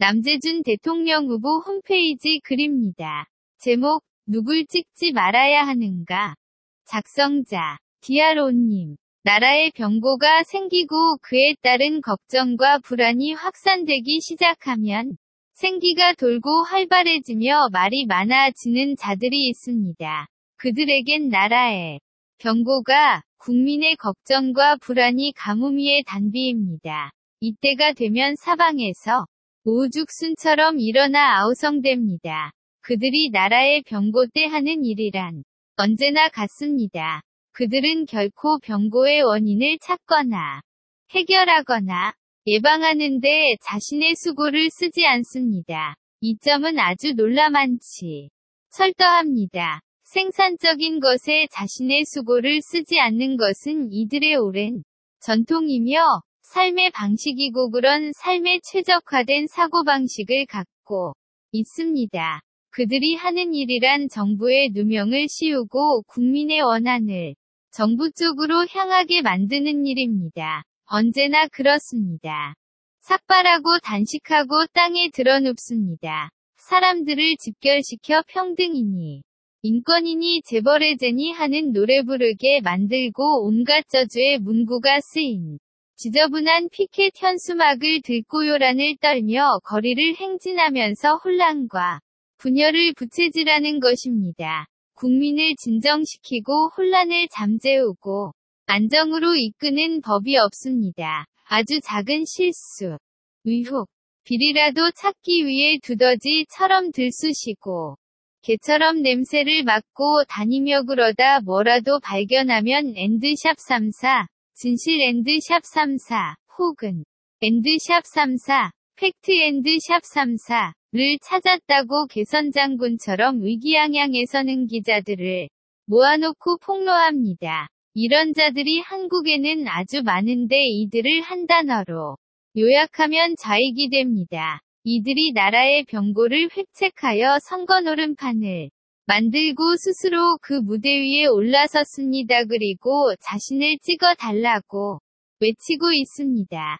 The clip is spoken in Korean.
남재준 대통령 후보 홈페이지 글입니다. 제목, 누굴 찍지 말아야 하는가? 작성자, 디아로님. 나라의 병고가 생기고 그에 따른 걱정과 불안이 확산되기 시작하면 생기가 돌고 활발해지며 말이 많아지는 자들이 있습니다. 그들에겐 나라의 병고가 국민의 걱정과 불안이 가뭄위의 단비입니다. 이때가 되면 사방에서 오죽순처럼 일어나 아우성됩니다. 그들이 나라의 병고 때 하는 일이란 언제나 같습니다. 그들은 결코 병고의 원인을 찾거나 해결하거나 예방하는데 자신의 수고를 쓰지 않습니다. 이 점은 아주 놀라만치 철저합니다. 생산적인 것에 자신의 수고를 쓰지 않는 것은 이들의 오랜 전통이며 삶의 방식이고 그런 삶에 최적화된 사고방식을 갖고 있습니다. 그들이 하는 일이란 정부의 누명을 씌우고 국민의 원한을 정부 쪽으로 향하게 만드는 일입니다. 언제나 그렇습니다. 삭발하고 단식하고 땅에 드러눕습니다. 사람들을 집결시켜 평등이니 인권이니 재벌의제니 하는 노래 부르게 만들고 온갖 저주의 문구가 쓰인 지저분한 피켓 현수막을 들고 요란을 떨며 거리를 행진하면서 혼란과 분열을 부채질하는 것입니다. 국민을 진정시키고 혼란을 잠재우고 안정으로 이끄는 법이 없습니다. 아주 작은 실수, 의혹, 비리라도 찾기 위해 두더지처럼 들쑤시고 개처럼 냄새를 맡고 다니며 그러다 뭐라도 발견하면 엔드샵 34, 진실 엔드샵 34, 혹은 엔드샵 34, 팩트 엔드샵 34 를 찾았다고 개선장군처럼 의기양양해서는 기자들을 모아놓고 폭로합니다. 이런 자들이 한국에는 아주 많은데 이들을 한 단어로 요약하면 좌익이 됩니다. 이들이 나라의 병고를 획책하여 선거 노름판을 만들고 스스로 그 무대 위에 올라섰습니다. 그리고 자신을 찍어 달라고 외치고 있습니다.